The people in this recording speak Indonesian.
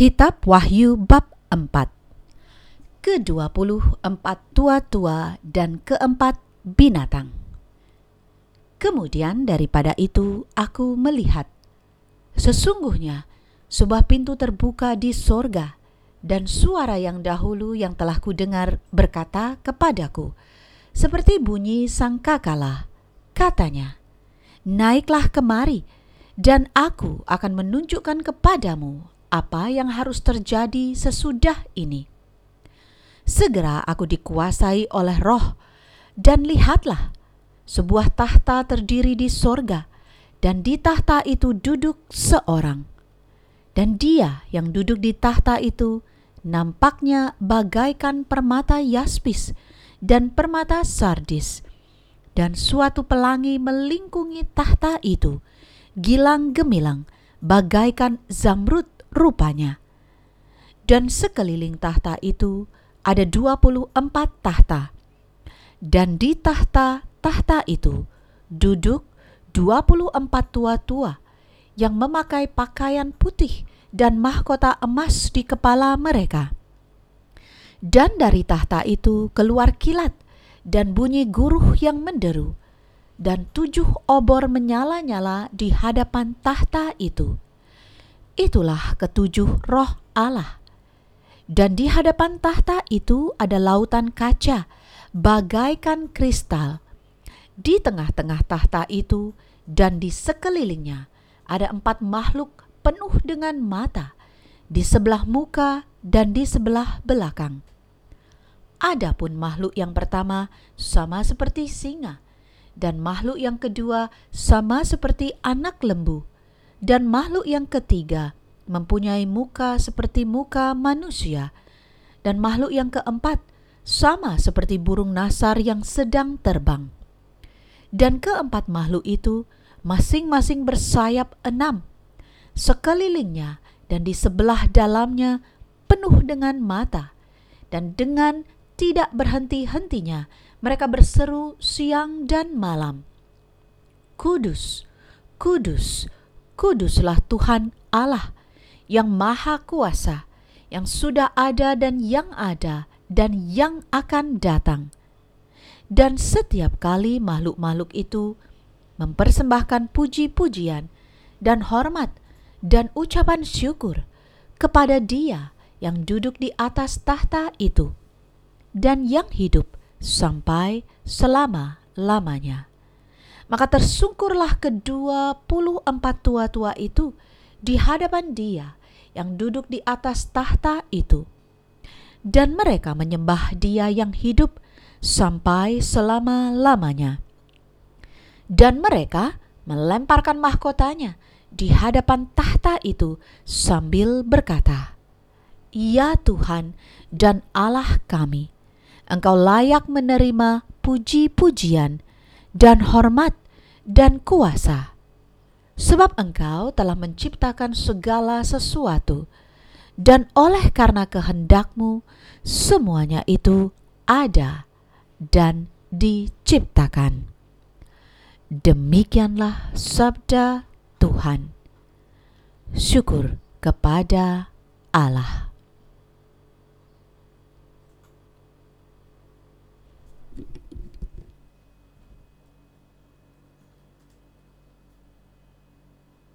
Kitab Wahyu bab 4 Ke-24 tua-tua dan keempat binatang. Kemudian daripada itu aku melihat Sesungguhnya sebuah pintu terbuka di sorga dan suara yang dahulu yang telah kudengar berkata kepadaku seperti bunyi sangkakala katanya Naiklah kemari dan aku akan menunjukkan kepadamu apa yang harus terjadi sesudah ini. Segera aku dikuasai oleh roh, dan lihatlah, sebuah tahta terdiri di sorga, dan di tahta itu duduk seorang. Dan dia yang duduk di tahta itu nampaknya bagaikan permata yaspis dan permata sardis, dan suatu pelangi melingkungi tahta itu, gilang gemilang, bagaikan zamrud rupanya. Dan sekeliling tahta itu ada 24 tahta. Dan di tahta-tahta itu duduk 24 tua-tua yang memakai pakaian putih dan mahkota emas di kepala mereka. Dan dari tahta itu keluar kilat, dan bunyi guruh yang menderu, dan tujuh obor menyala-nyala di hadapan tahta itu. Itulah ketujuh roh Allah. Dan di hadapan tahta itu ada lautan kaca, bagaikan kristal. Di tengah-tengah tahta itu dan di sekelilingnya ada empat makhluk penuh dengan mata, di sebelah muka dan di sebelah belakang Adapun makhluk yang pertama sama seperti singa, dan makhluk yang kedua sama seperti anak lembu, dan makhluk yang ketiga mempunyai muka seperti muka manusia, dan makhluk yang keempat sama seperti burung nasar yang sedang terbang. Dan keempat makhluk itu masing-masing bersayap enam, sekelilingnya dan di sebelah dalamnya penuh dengan mata, dan dengan tidak berhenti-hentinya mereka berseru siang dan malam. Kudus, kudus, kuduslah Tuhan Allah yang maha kuasa, yang sudah ada dan yang ada dan yang akan datang. Dan setiap kali makhluk-makhluk itu mempersembahkan puji-pujian dan hormat dan ucapan syukur kepada Dia yang duduk di atas tahta itu dan yang hidup sampai selama-lamanya. Maka tersungkurlah kedua puluh empat tua-tua itu di hadapan dia yang duduk di atas tahta itu. Dan mereka menyembah dia yang hidup sampai selama-lamanya. Dan mereka melemparkan mahkotanya di hadapan tahta itu sambil berkata, Ya Tuhan dan Allah kami, Engkau layak menerima puji-pujian dan hormat dan kuasa. Sebab engkau telah menciptakan segala sesuatu, dan oleh karena kehendakmu, semuanya itu ada dan diciptakan. Demikianlah sabda Tuhan. Syukur kepada Allah.